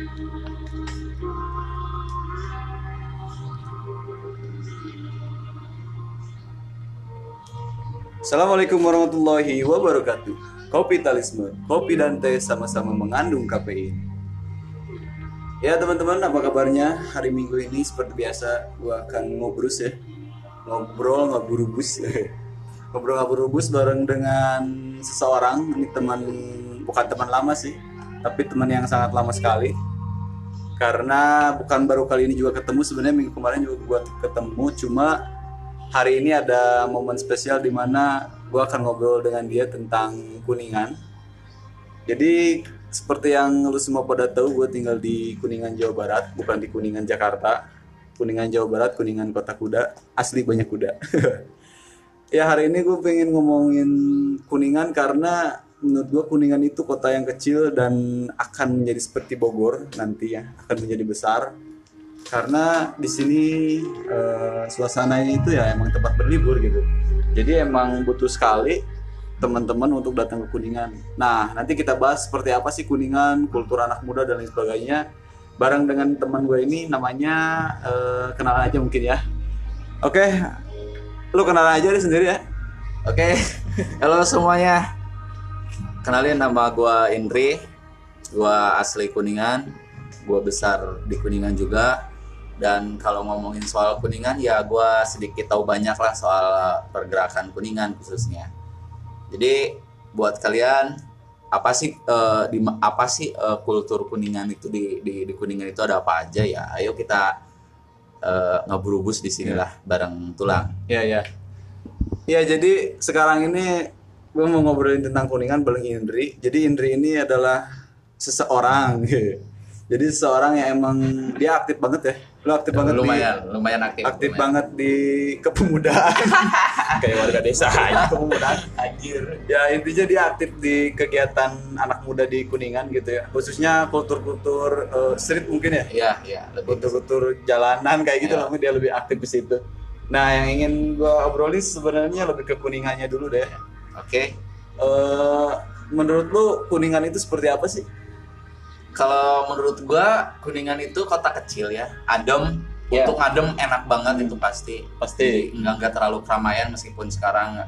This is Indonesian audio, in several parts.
Assalamualaikum warahmatullahi wabarakatuh. Kopitalisme, kopi dan teh sama-sama mengandung kafein. Ya teman-teman, apa kabarnya? Hari Minggu ini seperti biasa, gua akan ngobrol ya. Ngobrol ngaburubus. Ngobrol ngaburubus bareng dengan seseorang. Ini teman bukan teman lama sih, tapi teman yang sangat lama sekali. Karena bukan baru kali ini juga ketemu, sebenarnya minggu kemarin juga gua ketemu, cuma hari ini ada momen spesial di mana gue akan ngobrol dengan dia tentang kuningan. Jadi seperti yang lu semua pada tahu, gue tinggal di Kuningan Jawa Barat, bukan di Kuningan Jakarta. Kuningan Jawa Barat, Kuningan Kota Kuda, asli banyak kuda. ya hari ini gue pengen ngomongin Kuningan karena menurut gue Kuningan itu kota yang kecil dan akan menjadi seperti Bogor nanti ya, akan menjadi besar karena di sini eh, suasananya itu ya emang tempat berlibur gitu. Jadi emang butuh sekali teman-teman untuk datang ke Kuningan. Nah, nanti kita bahas seperti apa sih Kuningan, kultur anak muda dan lain sebagainya. Bareng dengan teman gue ini namanya eh, kenalan aja mungkin ya. Oke, lu kenalan aja deh sendiri ya. Oke, halo semuanya. Kenalin nama gua Indri. Gua asli Kuningan. Gua besar di Kuningan juga. Dan kalau ngomongin soal Kuningan ya gua sedikit tahu banyak lah soal pergerakan Kuningan khususnya. Jadi buat kalian apa sih eh, di apa sih eh, kultur Kuningan itu di, di di Kuningan itu ada apa aja ya? Ayo kita eh, ngeburubus di sinilah bareng tulang. Iya, iya. Ya, jadi sekarang ini gue mau ngobrolin tentang Kuningan bareng Indri. Jadi Indri ini adalah seseorang. Jadi seseorang yang emang dia aktif banget ya. Lo aktif banget lumayan, di lumayan aktif. aktif lumayan. banget di kepemudaan. Kayak warga desa aja kepemudaan. Anjir. Ya intinya dia aktif di kegiatan anak muda di Kuningan gitu ya. Khususnya kultur-kultur eh, street mungkin ya. Iya, iya, kultur-kultur jalanan kayak gitu Ya. dia lebih aktif di situ. Nah, yang ingin gua obrolin sebenarnya lebih ke kuningannya dulu deh. Oke. Eh, menurut lu kuningan itu seperti apa sih? Kalau menurut gua Kuningan itu kota kecil ya, adem. Iya. Untuk ngadem enak banget itu pasti. Pasti. Enggak enggak terlalu keramaian meskipun sekarang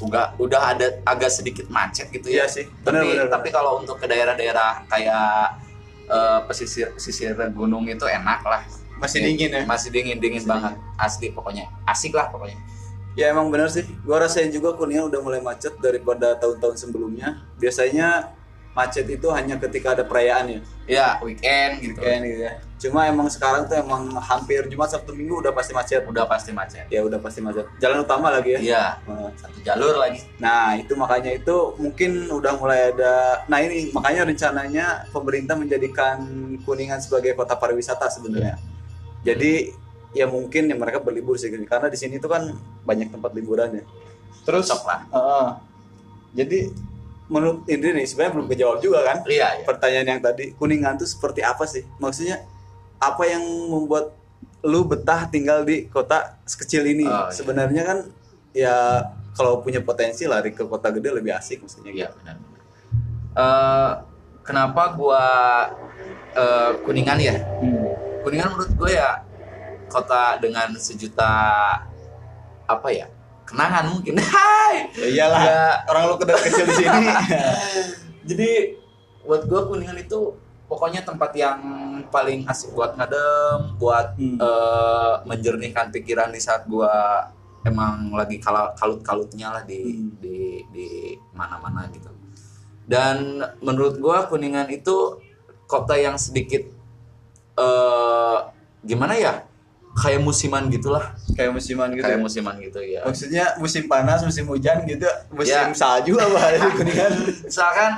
udah udah ada agak sedikit macet gitu Iya ya. sih. Tapi Benar benar. tapi kalau untuk ke daerah-daerah kayak eh, pesisir pesisir gunung itu enak lah. Masih dingin ya? Masih dingin dingin Masih banget. Asli pokoknya. Asik lah pokoknya. Ya emang benar sih. Gua rasain juga kuningan udah mulai macet daripada tahun-tahun sebelumnya. Biasanya macet itu hanya ketika ada perayaan ya. Ya weekend gitu. Kayak gitu ya. Cuma emang sekarang tuh emang hampir Jumat Sabtu Minggu udah pasti macet. Udah pasti macet. Ya udah pasti macet. Jalan utama lagi ya. Iya. Nah, Satu jalur lagi. Nah itu makanya itu mungkin udah mulai ada. Nah ini makanya rencananya pemerintah menjadikan Kuningan sebagai kota pariwisata sebenarnya. Jadi ya mungkin ya mereka berlibur sih karena di sini tuh kan banyak tempat liburan ya. Terus Cocok lah. Heeh. jadi menurut Indri nih sebenarnya belum kejawab juga kan Iya, iya. pertanyaan yang tadi Kuningan tuh seperti apa sih? Maksudnya apa yang membuat lu betah tinggal di kota sekecil ini? Oh, iya. Sebenarnya kan ya kalau punya potensi lari ke kota gede lebih asik maksudnya. Iya benar. Eh, kenapa gua eh, kuningan ya? Hmm. Kuningan menurut gue ya kota dengan sejuta apa ya kenangan mungkin. Hai. Ya iyalah. Ya. Orang lu kedua kecil di sini. Jadi buat gua kuningan itu pokoknya tempat yang paling asik buat ngadem, buat Hmm. eh, menjernihkan pikiran di saat gua emang lagi kalut-kalutnya lah di Hmm. di di mana-mana gitu. Dan menurut gua Kuningan itu kota yang sedikit eh gimana ya? Kayak musiman gitulah, Kayak musiman gitu. kayak ya? musiman gitu ya. Maksudnya musim panas, musim hujan gitu, musim Ya. salju apa di Kuningan? misalkan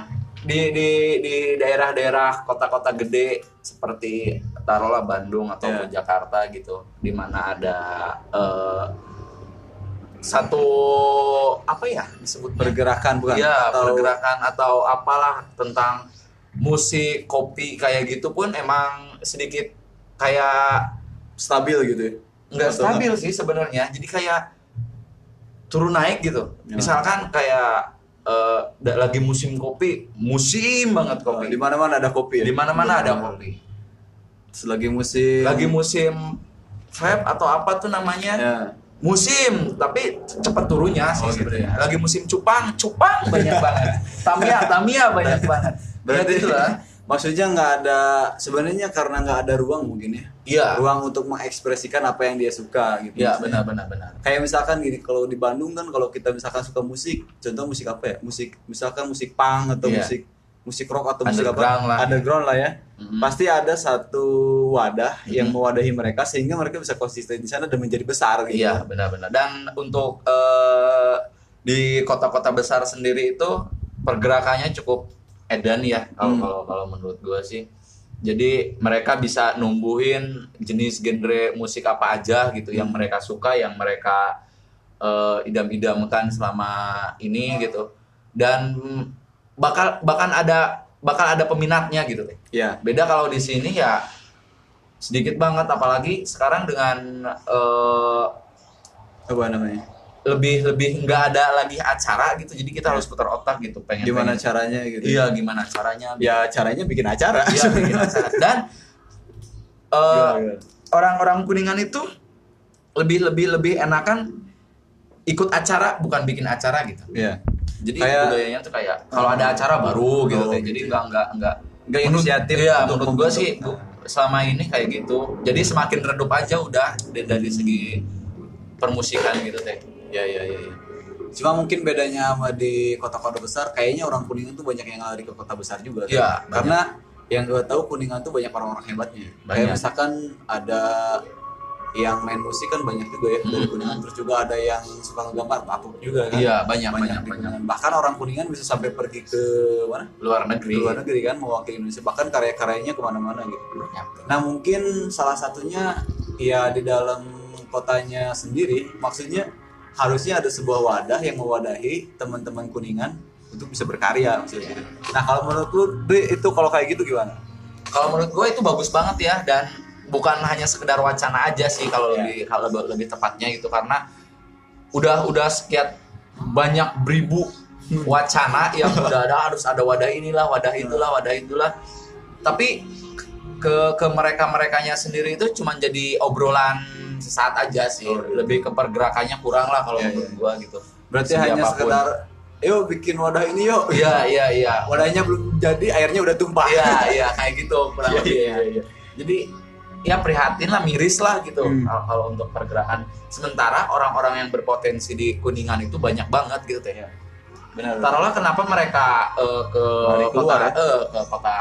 di di di daerah-daerah kota-kota gede seperti taruhlah Bandung atau Ya. Jakarta gitu di mana ada eh, satu apa ya disebut Pergerakan bukan? ya Atau- pergerakan atau apalah tentang musik kopi kayak gitu pun emang sedikit kayak stabil gitu ya. nggak Atau stabil sih sebenarnya. Jadi kayak turun naik gitu. Ya. misalkan kayak eh, da- lagi musim kopi musim banget kopi. Di mana-mana ada kopi ya. di mana mana ada kopi. Selagi musim lagi musim vape atau apa tuh namanya? Ya. musim tapi cepat turunnya sih Oh, gitu sebenarnya. lagi musim cupang cupang banyak banget. Tamia tamia banyak banget. Berarti ya, itulah maksudnya nggak ada sebenarnya karena nggak ada ruang mungkin ya. iya Ruang untuk mengekspresikan apa yang dia suka gitu. iya benar benar benar Kayak misalkan gini, kalau di Bandung kan kalau kita misalkan suka musik, contoh musik apa ya? Musik misalkan musik punk atau Iya. musik musik rock atau musik apa? lah. Underground lah ya. Mhm. Pasti ada satu wadah yang Mhm. mewadahi mereka sehingga mereka bisa konsisten di sana dan menjadi besar gitu. Iya benar-benar. Dan untuk eh, di kota-kota besar sendiri itu pergerakannya cukup edan ya kalau Hmm. kalau kalau menurut gua sih. Jadi mereka bisa numbuhin jenis genre musik apa aja gitu yang Hmm. mereka suka, yang mereka eh, idam-idamkan selama ini gitu. Dan bakal bahkan ada bakal ada peminatnya gitu deh. Iya. Beda kalau di sini ya sedikit banget apalagi sekarang dengan eh, Apa namanya? Lebih lebih nggak ada lagi acara gitu jadi kita harus putar otak gitu pengen Gimana pengen- caranya gitu? iya gimana caranya Ya caranya bikin acara. Iya, bikin acara. dan eh, gimana? orang-orang kuningan itu lebih lebih lebih enakan ikut acara bukan bikin acara gitu Iya. jadi Kayak- budayanya tuh kayak kalau ada acara baru gitu Oh, teh. gitu jadi ya. nggak nggak nggak Nggak inisiatif untuk menurut gua membentuk. sih bu- selama ini kayak gitu jadi semakin redup aja udah dari segi permusikan gitu teh Ya ya ya. ya. Cuma mungkin bedanya sama di kota-kota besar, kayaknya orang kuningan tuh banyak yang lari ke kota besar juga. Iya, Karena yang gue tahu kuningan tuh banyak orang-orang hebatnya. Kayak Banyak. misalkan ada yang main musik kan banyak juga ya dari Hmm. kuningan. Terus juga ada yang suka ngegambar tato juga kan. iya banyak banyak, banyak banyak. Bahkan orang kuningan bisa sampai pergi ke mana? luar negeri luar negeri kan mewakili Indonesia. Bahkan karya-karyanya ke mana-mana gitu. Nah mungkin salah satunya ya di dalam kotanya sendiri, maksudnya harusnya ada sebuah wadah yang mewadahi teman-teman kuningan untuk bisa berkarya maksudnya. Nah kalau menurut lu Dri, itu kalau kayak gitu gimana? Kalau menurut gue itu bagus banget ya dan bukan hanya sekedar wacana aja sih kalau Iya. lebih kalau lebih, lebih tepatnya gitu karena udah udah sekian banyak beribu wacana yang udah ada harus ada wadah inilah wadah itulah wadah itulah tapi ke ke mereka merekanya sendiri itu cuma jadi obrolan sesaat aja sih Oh, iya. lebih ke pergerakannya kurang lah kalau Iya, menurut iya. gua gitu Berarti hanya apa pun. sekedar, yuk bikin wadah ini yuk. iya iya iya Wadahnya belum jadi, airnya udah tumpah. Iya, iya kayak gitu kurang Iya, lebih iya, ya. iya. Jadi ya prihatin lah, miris lah gitu Hmm. kalau untuk pergerakan. Sementara orang-orang yang berpotensi di Kuningan itu banyak banget gitu teh. Iya. Benar. Taruhlah kenapa mereka eh, ke Lari kota keluar ya? eh, ke kota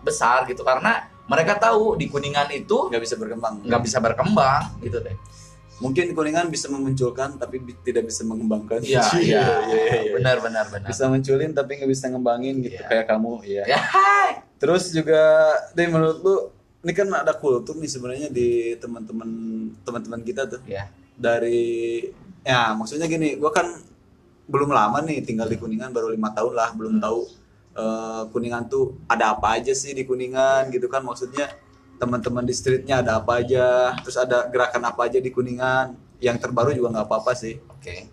besar gitu karena mereka tahu di Kuningan itu Nggak bisa berkembang. nggak bisa berkembang gitu teh. Mungkin kuningan bisa memunculkan tapi bi- tidak bisa mengembangkan. Iya, iya, iya, iya. benar benar benar. Bisa munculin tapi nggak bisa ngembangin gitu Iya. kayak kamu. Iya. Ya, hai. Terus juga, deh menurut lu, ini kan ada kultur nih sebenarnya di teman-teman teman-teman kita tuh Ya. dari, ya maksudnya gini, gua kan belum lama nih tinggal di Kuningan baru lima tahun lah, belum Hmm. tahu eh, Kuningan tuh ada apa aja sih di Kuningan gitu kan maksudnya teman-teman di streetnya ada apa aja, terus ada gerakan apa aja di Kuningan, yang terbaru juga nggak apa-apa sih. Oke.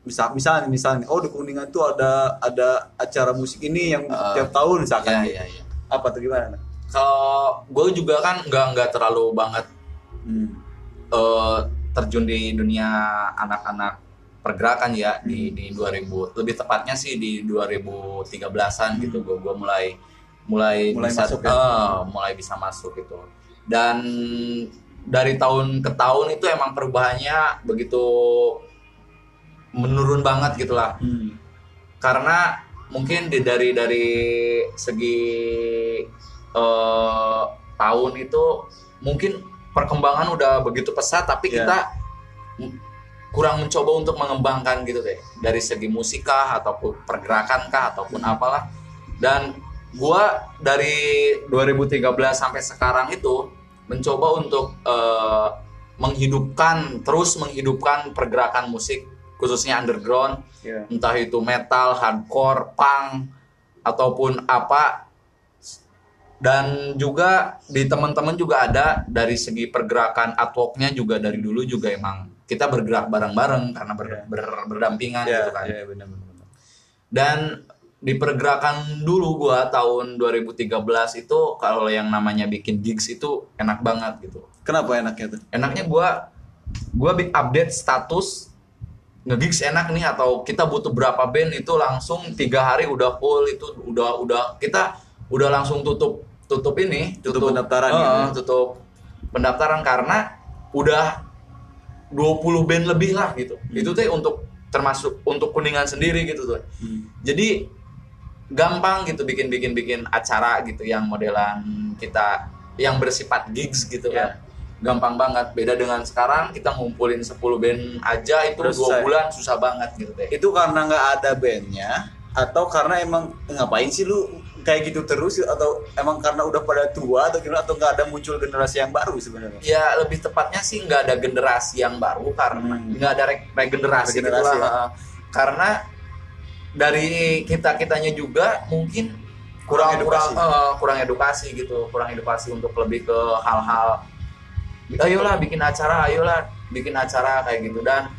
Misal, misalnya, misalnya, oh di Kuningan tuh ada ada acara musik ini yang Eh, tiap tahun misalkan. Iya, iya, iya. Apa tuh gimana? Kalau gue juga kan nggak nggak terlalu banget Hmm. eh, terjun di dunia anak-anak pergerakan ya di di 2000 lebih tepatnya sih di 2013-an gitu gue gua mulai mulai, Mulai bisa masuk ya? eh, mulai bisa masuk gitu dan dari tahun ke tahun itu emang perubahannya begitu menurun banget gitulah Hmm. karena mungkin di, dari dari segi eh, tahun itu mungkin perkembangan udah begitu pesat tapi Iya. kita kurang mencoba untuk mengembangkan gitu deh dari segi musikah ataupun pergerakan kah ataupun apalah. Dan gua dari 2013 sampai sekarang itu mencoba untuk eh, menghidupkan terus menghidupkan pergerakan musik khususnya underground. Iya. entah itu metal, hardcore, punk ataupun apa. Dan juga di teman-teman juga ada dari segi pergerakan artworknya juga dari dulu juga emang kita bergerak bareng-bareng karena ber- Iya. ber- berdampingan Iya, gitu kan iya, benar benar. dan di pergerakan dulu gua tahun 2013 itu kalau yang namanya bikin gigs itu enak banget gitu. Kenapa enaknya tuh? Enaknya gua gua update status nge-gigs enak nih atau kita butuh berapa band itu langsung tiga hari udah full itu udah udah kita udah langsung tutup tutup ini Tutup pendaftaran Eh, gitu. tutup pendaftaran karena udah 20 band lebih lah gitu. Itu tuh untuk termasuk untuk kuningan sendiri gitu tuh. Jadi gampang gitu bikin bikin bikin acara gitu yang modelan kita yang bersifat gigs gitu Iya. kan. Gampang banget. Beda dengan sekarang kita ngumpulin 10 band aja itu Terus dua saya- bulan susah banget gitu deh Itu karena nggak ada bandnya atau karena emang ngapain sih lu kayak gitu terus atau emang karena udah pada tua atau gimana atau nggak ada muncul generasi yang baru sebenarnya? ya lebih tepatnya sih nggak ada generasi yang baru karena Hmm. nggak ada re- regenerasi, gitu Regenerasi, lah. ya. karena dari kita kitanya juga mungkin Kurang kurang edukasi. kurang, eh, kurang edukasi gitu kurang edukasi untuk lebih ke hal-hal ayolah bikin acara ayolah bikin acara kayak gitu dan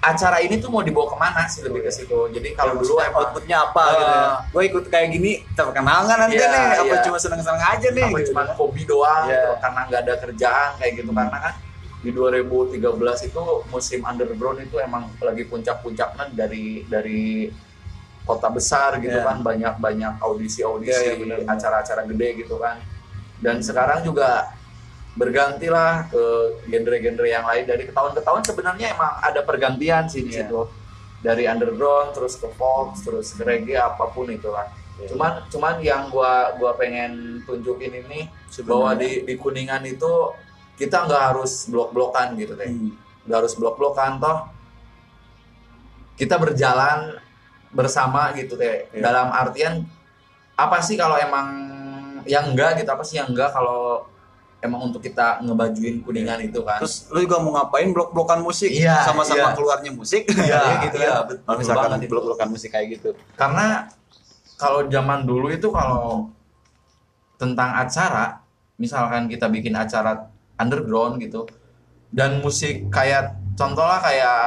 acara ini tuh mau dibawa ke mana sih lebih ke situ jadi kalau dulu emang outputnya apa gitu ya? Eh, Gue ikut kayak gini terkenal nggak nanti Iya, nih? Apa iya. cuma seneng-seneng aja nih? apa gitu. cuma hobi doang Iya. gitu, karena nggak ada kerjaan kayak gitu karena kan di 2013 itu musim underground itu emang lagi puncak-puncaknya dari dari kota besar gitu Iya. kan banyak banyak audisi-audisi Iya, iya, benar, benar. acara-acara gede gitu kan dan sekarang juga bergantilah ke genre-genre yang lain. Dari tahun ke tahun sebenarnya emang ada pergantian sih di situ. Dari underground terus ke folk terus ke reggae apa pun itu lah Iya. cuman cuman yang gua gua pengen tunjukin ini bahwa di di kuningan itu kita nggak harus blok-blokan gitu deh. Hmm. nggak harus blok-blokan toh. Kita berjalan bersama gitu deh. Iya. dalam artian apa sih kalau emang yang enggak gitu? Apa sih yang enggak kalau emang untuk kita ngebajuin kuningan itu kan Terus lu juga mau ngapain blok-blokan musik? Iya, Sama-sama iya. keluarnya musik? Iya, gitu iya, kan. betul misalkan banget itu. blok-blokan musik kayak gitu. karena kalau zaman dulu itu kalau tentang acara misalkan kita bikin acara underground gitu dan musik kayak contohnya kayak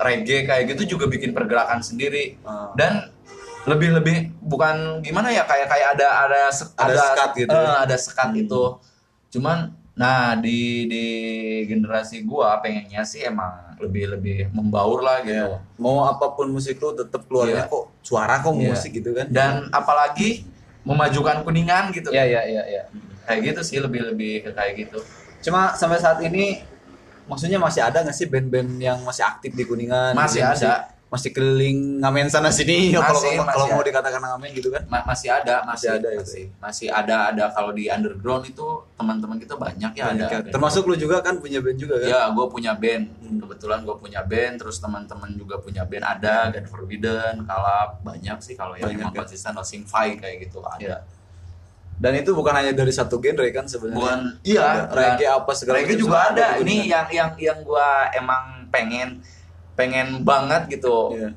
reggae kayak gitu juga bikin pergerakan sendiri Ah. dan lebih lebih bukan gimana ya kayak kayak ada ada se- Ada sekat gitu ya. ada sekat Hmm. itu cuman nah di di generasi gua pengennya sih emang lebih lebih membaur lah gitu Iya. Mau apa pun musik lu tetap keluarnya Iya. kok suara kok Iya. musik gitu kan. dan apalagi memajukan kuningan gitu Iya iya iya iya. kayak gitu sih lebih lebih kayak gitu Cuma sampai saat ini maksudnya masih ada nggak sih band-band yang masih aktif di Kuningan? Masih ada. Masih keliling ngamen sana sini ya kalau Masih, kalau- masih mau dikatakan ngamen gitu kan. Ma- masih ada masih, Masih ada gitu. masih, masih ada ada kalau di underground itu teman-teman kita banyak ya Banyak ada ya. Termasuk lu juga kan punya band juga kan? ya gue punya band Hmm. kebetulan gue punya band terus teman-teman juga punya band ada God Forbidden Kalap banyak sih kalau yang emang ya. konsisten Losing Fight kayak gitu ada Iya. Dan itu bukan hanya dari satu genre kan sebenarnya. bukan iya reggae apa segala reggae juga ada ini yang yang yang gue emang pengen pengen banget gitu Iya.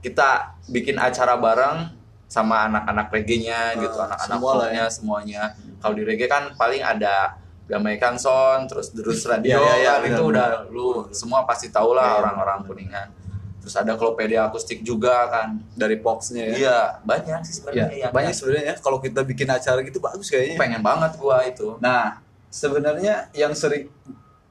kita bikin acara bareng sama anak-anak reggae-nya gitu, Ah, anak-anak semua folknya semuanya. Kalau di reggae kan paling ada Jamaican Sound, terus Terus Radio, Iya, iya, iya, kan itu udah benar. lu semua pasti Iya, lah iya, orang-orang kuningan. Terus ada Klopedia akustik juga kan. dari Poxnya ya. Iya, banyak sih Iya, sebenarnya yang banyak sebenarnya ya. Kalau kita bikin acara gitu bagus kayaknya. pengen banget gua itu. Nah, sebenarnya yang sering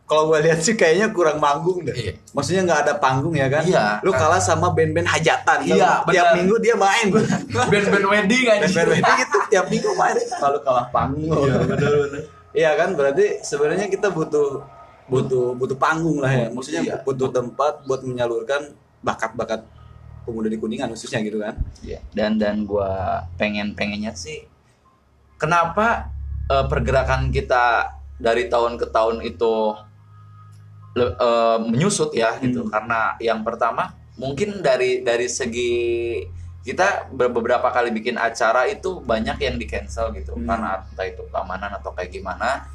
kalau gue lihat sih kayaknya kurang manggung deh. Iya. Maksudnya nggak ada panggung ya kan? Iya. Lu kalah sama band-band hajatan. Iya, Tiap benar. minggu dia main. Band-band wedding aja. Band-band wedding gitu tiap minggu main. Kalau kalah panggung. Iya, benar-benar. Iya kan? Berarti sebenarnya kita butuh butuh butuh panggung lah ya. Maksudnya Iya. butuh tempat buat menyalurkan bakat-bakat pemuda di Kuningan khususnya gitu kan. Iya. Dan dan gua pengen pengennya sih kenapa eh, pergerakan kita dari tahun ke tahun itu le- eh, menyusut ya gitu Hmm. karena yang pertama mungkin dari dari segi kita be- beberapa kali bikin acara itu banyak yang di cancel gitu Hmm. karena entah itu keamanan atau kayak gimana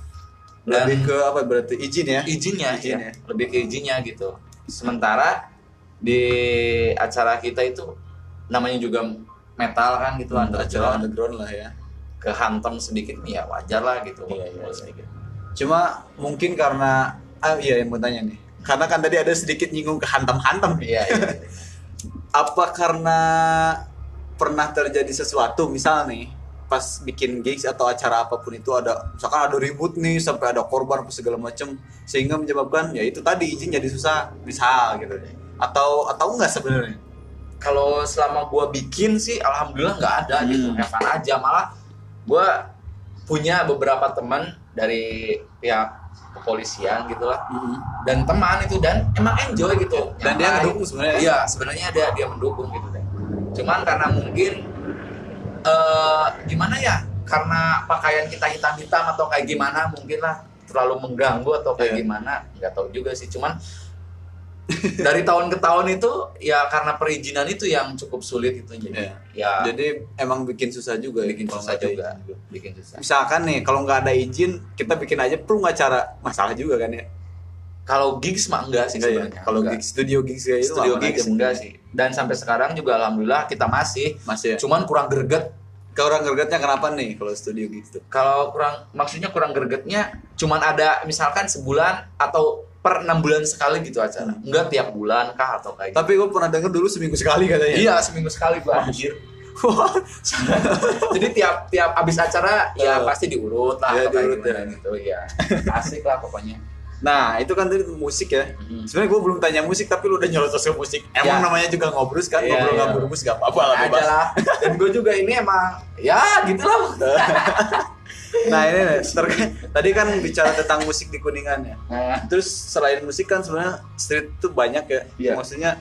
dan Lebih ke apa berarti izin ya? izinnya Izin ya, ya. lebih ke izinnya gitu sementara di acara kita itu namanya juga metal kan gitu Hmm, acara underground underground lah ya. kehantam sedikit ya wajar lah gitu Iya, iya, iya. sedikit Cuma mungkin karena ah iya yang mau tanya nih. Karena kan tadi ada sedikit nyinggung ke hantam-hantam. iya iya Apa karena pernah terjadi sesuatu misal nih pas bikin gigs atau acara apa pun itu ada misalkan ada ribut nih sampai ada korban apa segala macem sehingga menyebabkan ya itu tadi izin jadi susah misal gitu atau atau enggak sebenarnya kalau selama gua bikin sih alhamdulillah nggak ada gitu Hmm. have fun aja malah gua punya beberapa teman dari pihak kepolisian gitu lah. Dan teman itu dan emang enjoy gitu. Dan dia ngedukung sebenarnya. iya sebenarnya dia dia mendukung gitu deh. Cuman karena mungkin eh gimana ya karena pakaian kita hitam-hitam atau kayak gimana mungkin lah terlalu mengganggu atau kayak Iya. gimana nggak tahu juga sih. Cuman dari tahun ke tahun itu ya karena perizinan itu yang cukup sulit itu jadi Iya. ya jadi emang bikin susah juga ya bikin kalau susah nggak juga. bikin susah. Misalkan nih kalau nggak ada izin kita bikin aja perlu acara masalah juga kan ya? Kalau gigs mah enggak sih ya? sebenarnya. Kalau Enggak. gigs studio gigs kayak itu studio gigs enggak sih. Dan sampai sekarang juga alhamdulillah kita masih. Masih ya? Cuman kurang greget. Kurang gregetnya kenapa nih kalau studio gigs tuh? Kalau kurang maksudnya kurang gregetnya cuman ada misalkan sebulan atau per enam bulan sekali gitu acara enggak tiap bulan kah atau kayak gitu. tapi gue pernah denger dulu seminggu sekali katanya iya seminggu sekali gua anjir jadi tiap tiap abis acara ya Oh. pasti diurut lah Iya, kayak diurut gimana ya. gitu ya asik lah pokoknya Nah, itu kan tadi musik ya. Mhm. Sebenarnya gue belum tanya musik, tapi lu udah nyorotos ke musik. Emang Ya. namanya juga ngobrol kan, Iya, ngobrol iya. nggak berbus gak apa-apa lah aja lah dan gue juga ini emang ya gitu lah Nah ini nih, terkait- tadi kan bicara tentang musik di Kuningan ya. Nah, Terus selain musik kan sebenarnya street tuh banyak ya. Iya. Maksudnya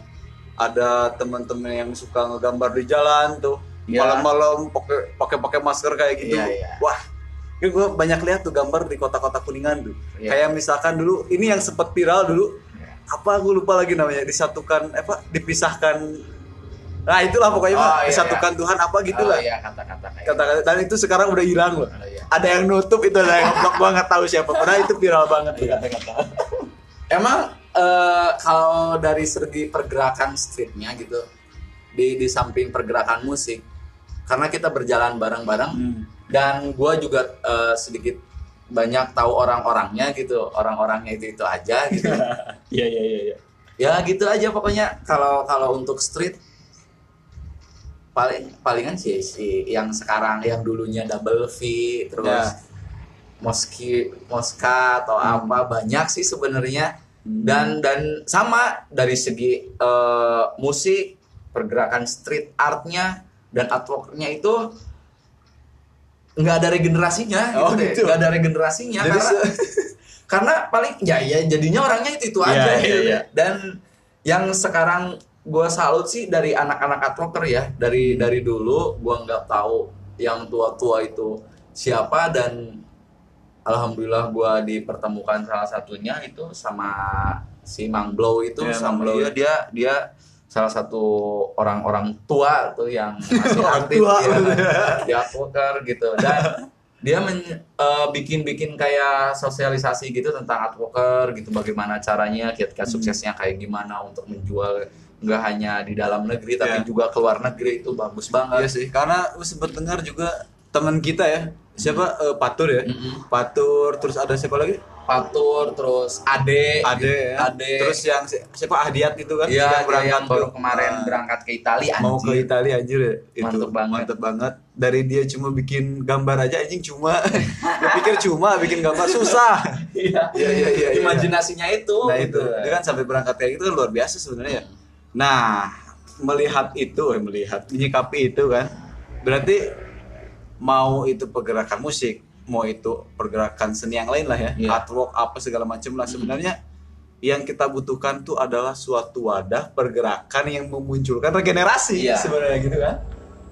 ada teman-teman yang suka ngegambar di jalan tuh. Iya. Malam-malam pakai pakai pakai masker kayak gitu. Iya, iya. Wah, kan gue banyak lihat tuh gambar di kota-kota Kuningan tuh. Iya. Kayak misalkan dulu ini yang sempat viral dulu. Iya. Apa gue lupa lagi namanya, disatukan apa dipisahkan Nah, itulah pokoknya Oh, mah iya, disatukan Tuhan apa gitu oh, lah. iya kata-kata Kata-kata dan itu sekarang udah hilang loh. Oh, iya. Ada yang nutup itu ada yang ngeblok gua nggak tahu siapa. Padahal itu viral banget tuh kata-kata. Emang eh, kalau dari segi pergerakan streetnya gitu di di samping pergerakan musik karena kita berjalan bareng-bareng Hmm. dan gua juga eh, sedikit banyak tahu orang-orangnya gitu orang-orangnya itu itu aja gitu Iya iya iya iya. ya gitu aja pokoknya kalau kalau untuk street paling palingan sih si yang sekarang yang dulunya double V terus Ya. Moski Moska atau apa banyak sih sebenarnya dan dan sama dari segi eh, musik pergerakan street artnya dan artworknya itu nggak ada regenerasinya Oh, gitu, deh gitu. nggak ada regenerasinya Jadi karena karena paling ya ya jadinya orangnya itu itu Iya, aja iya, gitu iya. dan yang sekarang gua salut sih dari anak-anak advoker ya dari dari dulu gua nggak tahu yang tua-tua itu siapa dan alhamdulillah gua dipertemukan salah satunya itu sama si Mang Blow itu Mang sama Blow. dia dia dia salah satu orang-orang tua tuh yang masih aktif tua. ya, di advoker gitu dan dia men- eh, bikin-bikin kayak sosialisasi gitu tentang advoker gitu bagaimana caranya kiat-kiat Hmm. suksesnya kayak gimana untuk menjual nggak hanya di dalam negeri tapi Ya. juga keluar negeri itu bagus Iya banget sih, karena gue sempet dengar juga teman kita ya, siapa Eh, Patur ya, Mm-mm. Patur, terus ada siapa lagi? Patur terus Ade Ade, ya. Ade terus yang si- siapa Ahdiat itu kan? Iya, yang dia yang baru ke- kemarin Ah, berangkat ke Italia mau ke anjir. Italia anjir ya. Itu Mantep banget. Mantep banget. Dari dia cuma bikin gambar aja anjing cuma. Gue pikir cuma bikin gambar susah. Iya, Iya, iya, iya, iya. Imajinasinya itu. Nah itu, gitu. dia kan sampai berangkat kayak gitu kan luar biasa sebenarnya. ya. Nah, melihat itu, eh, melihat, menyikapi itu kan, berarti mau itu pergerakan musik, mau itu pergerakan seni yang lain lah ya, Iya. artwork apa segala macam lah sebenarnya yang kita butuhkan tuh adalah suatu wadah pergerakan yang memunculkan regenerasi Iya. sebenarnya gitu kan.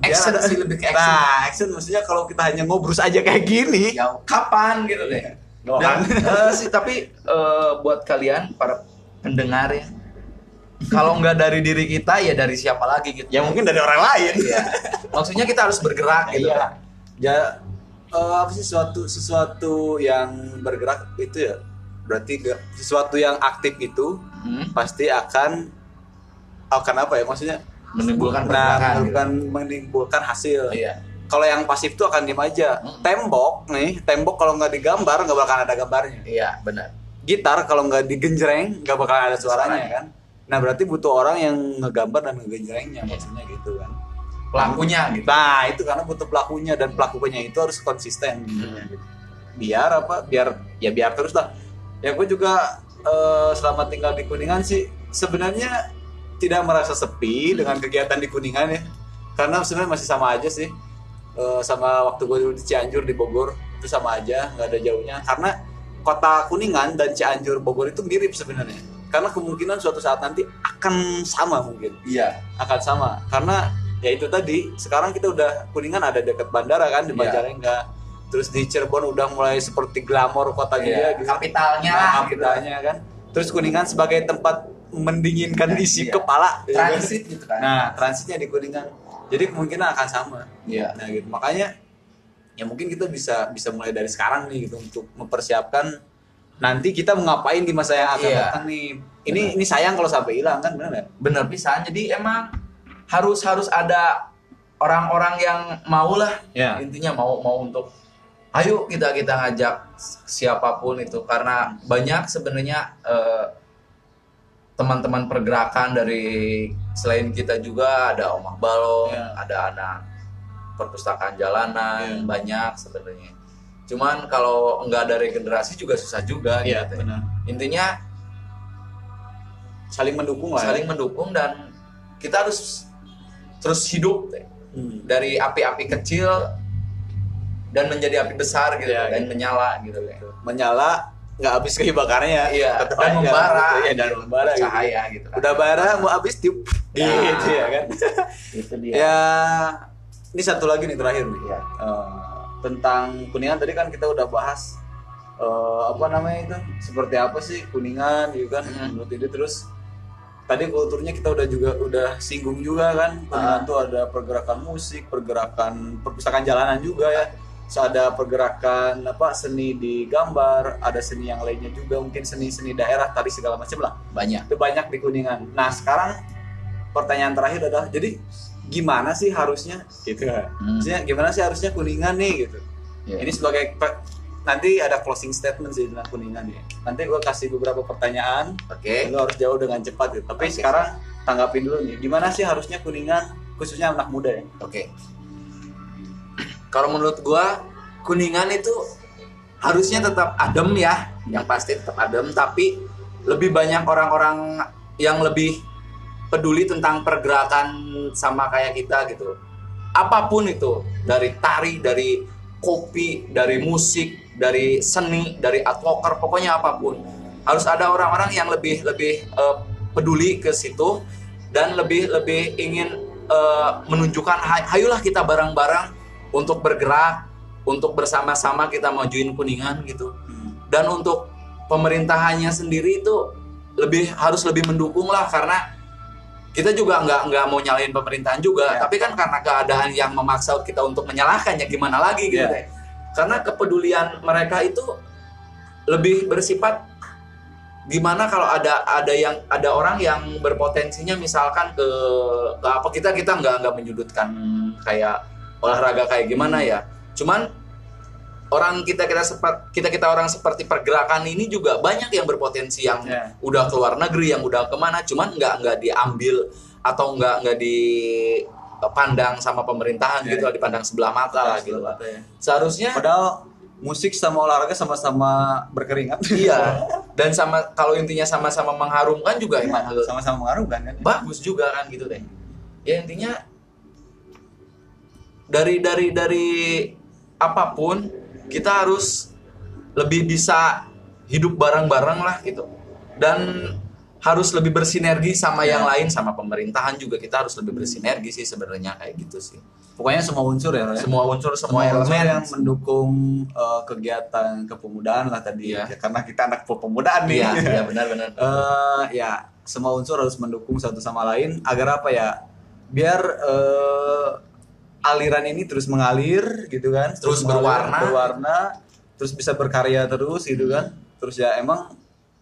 Biar Action ada- sih, lebih ke action. Nah, action maksudnya kalau kita hanya ngobrol aja kayak gini, Ya kapan gitu deh. Doang. Dan, eh, sih tapi eh, buat kalian para pendengar ya, kalau nggak dari diri kita ya dari siapa lagi gitu. ya mungkin dari orang lain. Iya. Maksudnya kita harus bergerak gitu. Iya. Ya eh, apa sih sesuatu sesuatu yang bergerak itu ya berarti gak, sesuatu yang aktif itu Hmm, pasti akan akan apa ya maksudnya Menimbulkan nah, pergerakan. menimbulkan, menimbulkan hasil. Iya. Kalau yang pasif tuh akan diem aja. Hmm. Tembok nih, tembok kalau nggak digambar nggak bakal ada gambarnya. Iya, benar. Gitar kalau nggak digenjreng nggak bakal ada suaranya Suaranya. kan. Nah berarti butuh orang yang ngegambar dan ngegenjrengnya maksudnya gitu kan. pelakunya gitu Nah itu karena butuh pelakunya dan pelakunya itu harus konsisten. Hmm. Biar apa? Biar ya biar terus lah. Ya gue juga eh, selama tinggal di Kuningan sih sebenarnya tidak merasa sepi dengan kegiatan di Kuningan ya. Karena sebenarnya masih sama aja sih. Eh, sama waktu gue dulu di Cianjur di Bogor itu sama aja nggak ada jauhnya karena kota Kuningan dan Cianjur Bogor itu mirip sebenarnya karena kemungkinan suatu saat nanti akan sama mungkin. Iya. Akan sama. Karena ya itu tadi sekarang kita udah kuningan ada dekat bandara kan di Iya. Majalengka terus di Cirebon udah mulai seperti glamor kotanya dia gitu. kapitalnya Nah, lah. gitu. kapitalnya kan. Terus kuningan sebagai tempat mendinginkan isi Iya. kepala transit gitu kan. Nah transitnya di kuningan. Jadi kemungkinan akan sama. Iya. Nah gitu. Makanya ya mungkin kita bisa bisa mulai dari sekarang nih gitu untuk mempersiapkan nanti kita mau ngapain di masa yang akan Iya. datang nih? Ini ini sayang kalau sampai hilang kan? Benar bener bisa jadi emang harus harus ada orang-orang yang mau lah. Ya intinya mau mau untuk ayo kita kita ngajak siapa pun itu. Karena banyak sebenarnya eh, teman-teman pergerakan dari selain kita juga. Ada Omah Balong, Ya. ada anak perpustakaan jalanan Ya. banyak sebenarnya. Cuman kalau nggak ada regenerasi juga susah juga Iya, gitu. benar. Intinya Saling mendukung lah. ya. saling mendukung dan kita harus terus hidup teh. Hmm. dari api-api kecil dan menjadi api besar gitu Iya, dan gitu. menyala gitu ya. Menyala nggak habis keibakannya Iya, Tetep dan aja. membara, Iya, dan membara gitu. cahaya gitu. kan. Udah bara mau habis tiup. Ya. Gitu ya kan. Itu dia. ya ini satu lagi nih terakhir nih. Iya. Eh, tentang kuningan tadi kan kita udah bahas eh, apa namanya itu seperti apa sih kuningan gitu kan Hmm. menurut ini terus tadi kulturnya kita udah juga udah singgung juga kan kuningan Ah. tuh ada pergerakan musik pergerakan perpustakaan jalanan juga ya Terus ada pergerakan apa seni di gambar ada seni yang lainnya juga mungkin seni-seni daerah tadi segala macam lah Banyak. itu banyak di kuningan nah sekarang pertanyaan terakhir adalah jadi gimana sih harusnya gitu Hmm. Maksudnya gimana sih harusnya kuningan nih gitu Iya. ini sebagai nanti ada closing statement sih tentang kuningan ya nanti gue kasih beberapa pertanyaan Oke. lo harus jawab dengan cepat gitu tapi Oke. sekarang tanggapin dulu nih gimana sih harusnya kuningan khususnya anak muda ya Oke. Kalau menurut gua kuningan itu harusnya tetap adem ya, yang pasti tetap adem tapi lebih banyak orang-orang yang lebih peduli tentang pergerakan sama kayak kita gitu. Apa pun itu, dari tari, dari kopi, dari musik, dari seni, dari advoker, pokoknya apa pun. Harus ada orang-orang yang lebih lebih eh, peduli ke situ dan lebih lebih ingin eh, menunjukkan "Hay- hayulah kita bareng-bareng untuk bergerak, untuk bersama-sama kita majuin kuningan gitu. Dan untuk pemerintahannya sendiri itu lebih harus lebih mendukung lah karena kita juga nggak nggak mau nyalain pemerintahan juga, Ya. tapi kan karena keadaan yang memaksa kita untuk menyalahkannya gimana lagi gitu Ya. deh. Karena kepedulian mereka itu lebih bersifat gimana kalau ada ada yang ada orang yang berpotensinya misalkan ke, ke apa kita kita nggak nggak menyudutkan kayak olahraga kayak gimana ya cuman orang kita kita seperti kita kita orang seperti pergerakan ini juga banyak yang berpotensi yang Ya. udah keluar negeri yang udah ke mana cuman nggak nggak diambil atau nggak nggak dipandang sama pemerintahan Ya. gitu dipandang sebelah mata lah gitu lah. ya. seharusnya padahal musik sama olahraga sama-sama berkeringat iya dan sama kalau intinya sama-sama mengharumkan juga emang Iya, sama-sama mengharumkan kan bagus juga kan gitu deh ya intinya dari dari dari apa pun kita harus lebih bisa hidup bareng-bareng lah gitu. Dan harus lebih bersinergi sama yang lain sama pemerintahan juga. Kita harus lebih bersinergi sih sebenarnya kayak gitu sih. Pokoknya semua unsur ya ya? semua unsur semua, semua elemen. yang mendukung eh, kegiatan kepemudaan lah tadi. Iya. ya, karena kita anak kepemudaan nih. Iya iya benar-benar Eh, ya semua unsur harus mendukung satu sama lain. Agar apa ya? Biar eh, aliran ini terus mengalir gitu kan Terus mengalir, berwarna. berwarna terus bisa berkarya terus gitu kan terus ya emang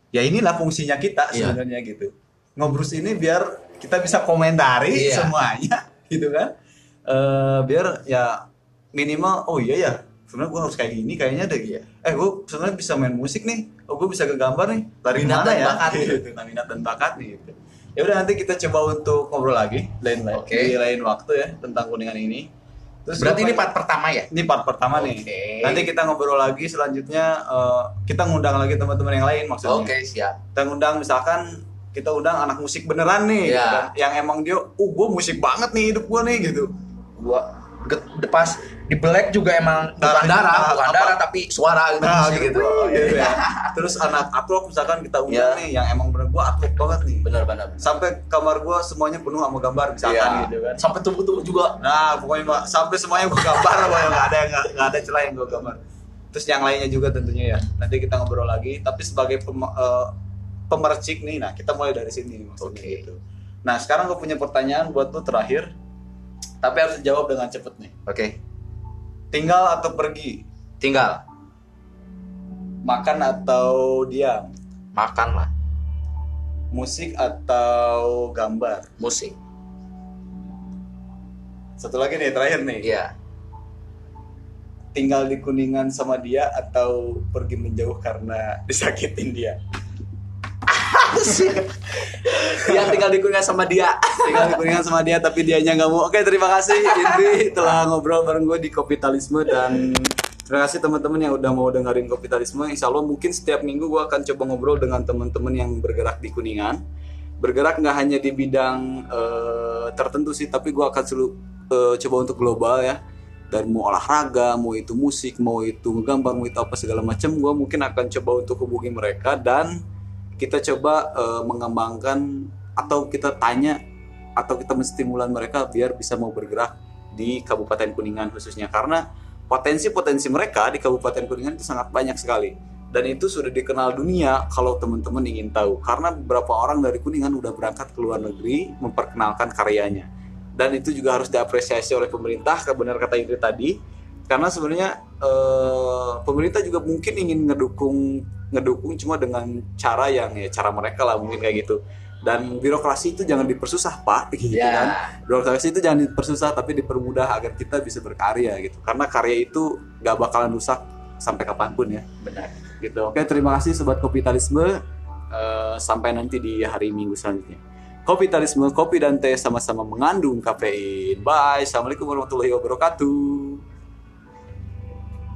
ya inilah fungsinya kita Iya. sebenarnya gitu ngobrus ini biar kita bisa komentari Iya. semuanya gitu kan Eh, biar ya minimal oh iya ya sebenarnya gue harus kayak gini kayaknya deh Iya. eh gue sebenarnya bisa main musik nih oh gue bisa ke gambar nih dari Minat mana dan ya bakat. gitu minat dan bakat nih gitu. Ya udah nanti kita coba untuk ngobrol lagi lain lain Oke. di lain waktu ya tentang kuningan ini. Terus Berarti ini part pertama ya? ini part pertama nih. Oke. Nanti kita ngobrol lagi selanjutnya eh, kita ngundang lagi teman-teman yang lain maksudnya. Oke, siap. Kita ngundang misalkan kita undang anak musik beneran nih, Iya. gitu kan. yang emang dia, uh gue musik banget nih hidup gue nih gitu. Gua pas di black juga emang bukan Darahnya- darah, ah, bukan apa? darah tapi suara gitu, Nah, gitu, gitu. gitu ya. Terus anak upload misalkan kita undang Iya. nih, yang emang bener gue upload banget nih. Bener bener. Sampai kamar gue semuanya penuh sama gambar misalkan Iya. gitu kan. Sampai tubuh-tubuh juga. Nah, pokoknya sampai semuanya gue gambar pokoknya nggak ada yang nggak nggak ada celah yang gue gambar. Terus yang lainnya juga tentunya ya. Nanti kita ngobrol lagi. Tapi sebagai pem, eh, pemercik nih, nah kita mulai dari sini maksudnya Oke. gitu. Nah sekarang gue punya pertanyaan buat lu terakhir. Tapi harus dijawab dengan cepet nih. Oke. Tinggal atau pergi? Tinggal Makan atau diam? makan lah, Musik atau gambar? musik. Satu lagi nih terakhir nih. Iya. Tinggal di kuningan sama dia atau pergi menjauh karena disakitin dia? Dia tinggal di kuningan sama dia. tinggal di kuningan sama dia tapi dianya nggak mau. Oke terima kasih Indri telah ngobrol bareng gue di Kopitalisme dan terima kasih teman-teman yang udah mau dengerin Kopitalisme Insya Allah mungkin setiap minggu gue akan coba ngobrol dengan teman-teman yang bergerak di kuningan. Bergerak nggak hanya di bidang eh, tertentu sih tapi gue akan selalu eh, coba untuk global ya. Dan mau olahraga, mau itu musik, mau itu gambar, mau itu apa segala macam, gue mungkin akan coba untuk hubungi mereka dan kita coba eh, mengembangkan atau kita tanya atau kita menstimulan mereka biar bisa mau bergerak di Kabupaten Kuningan khususnya. Karena potensi-potensi mereka di Kabupaten Kuningan itu sangat banyak sekali. Dan itu sudah dikenal dunia kalau teman-teman ingin tahu. Karena beberapa orang dari Kuningan udah berangkat ke luar negeri memperkenalkan karyanya. Dan itu juga harus diapresiasi oleh pemerintah benar kata Indri tadi. Karena sebenarnya eh, pemerintah juga mungkin ingin ngedukung ngedukung cuma dengan cara yang ya cara mereka lah mungkin kayak gitu. Dan birokrasi itu jangan dipersusah pak. Gitu Iya. kan? Birokrasi itu jangan dipersusah tapi dipermudah agar kita bisa berkarya gitu. Karena karya itu gak bakalan rusak sampai kapan pun ya. Benar. gitu. Oke terima kasih sobat kapitalisme Eh, sampai nanti di hari minggu selanjutnya. Kapitalisme kopi dan teh sama-sama mengandung kafein. Bye. Assalamualaikum warahmatullahi wabarakatuh